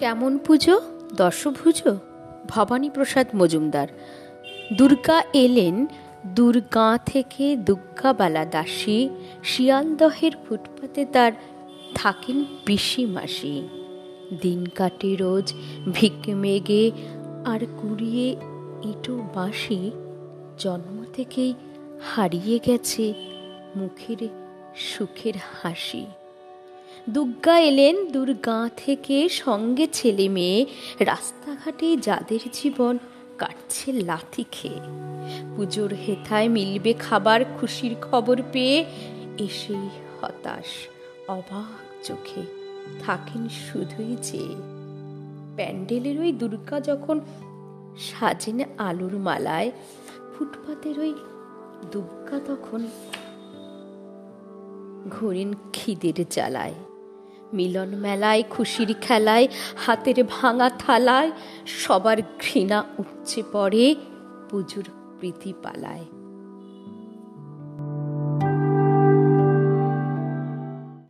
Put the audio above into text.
কেমন পুজো? দশভুজো ভবানীপ্রসাদ মজুমদার। দুর্গা এলেন, দুর্গা থেকে দুর্গাবালা দাসী, শিয়ালদহের ফুটপাতে তার থাকেন পিসি মাসি। দিন কাটে রোজ, ভিক মেগে, আর কুড়িয়ে ইঁটো বাঁশি জন্ম থেকেই হারিয়ে গেছে মুখের সুখের হাসি। দুর্গা এলেন দুর্গা থেকে সঙ্গে ছেলে মেয়ে। রাস্তাঘাটে যাদের জীবন কাটছে লাথি খেয়ে। পুজোর হেথায় মিলবে খাবার, খুশির খবর পেয়ে এসেই হতাশ, অবাক চোখে। থাকেন শুধুই যে প্যান্ডেলের ওই দুর্গা যখন সাজেন আলুর মালায়, ফুটপাতের ওই দুর্গা তখন ঘুরিন খিদের জ্বালায়। মিলন মেলায় খুশির খেলায় হাতের ভাঙা থালায় সবার ঘৃণা উপচে পড়ে পুজোর প্রীতি পালায়।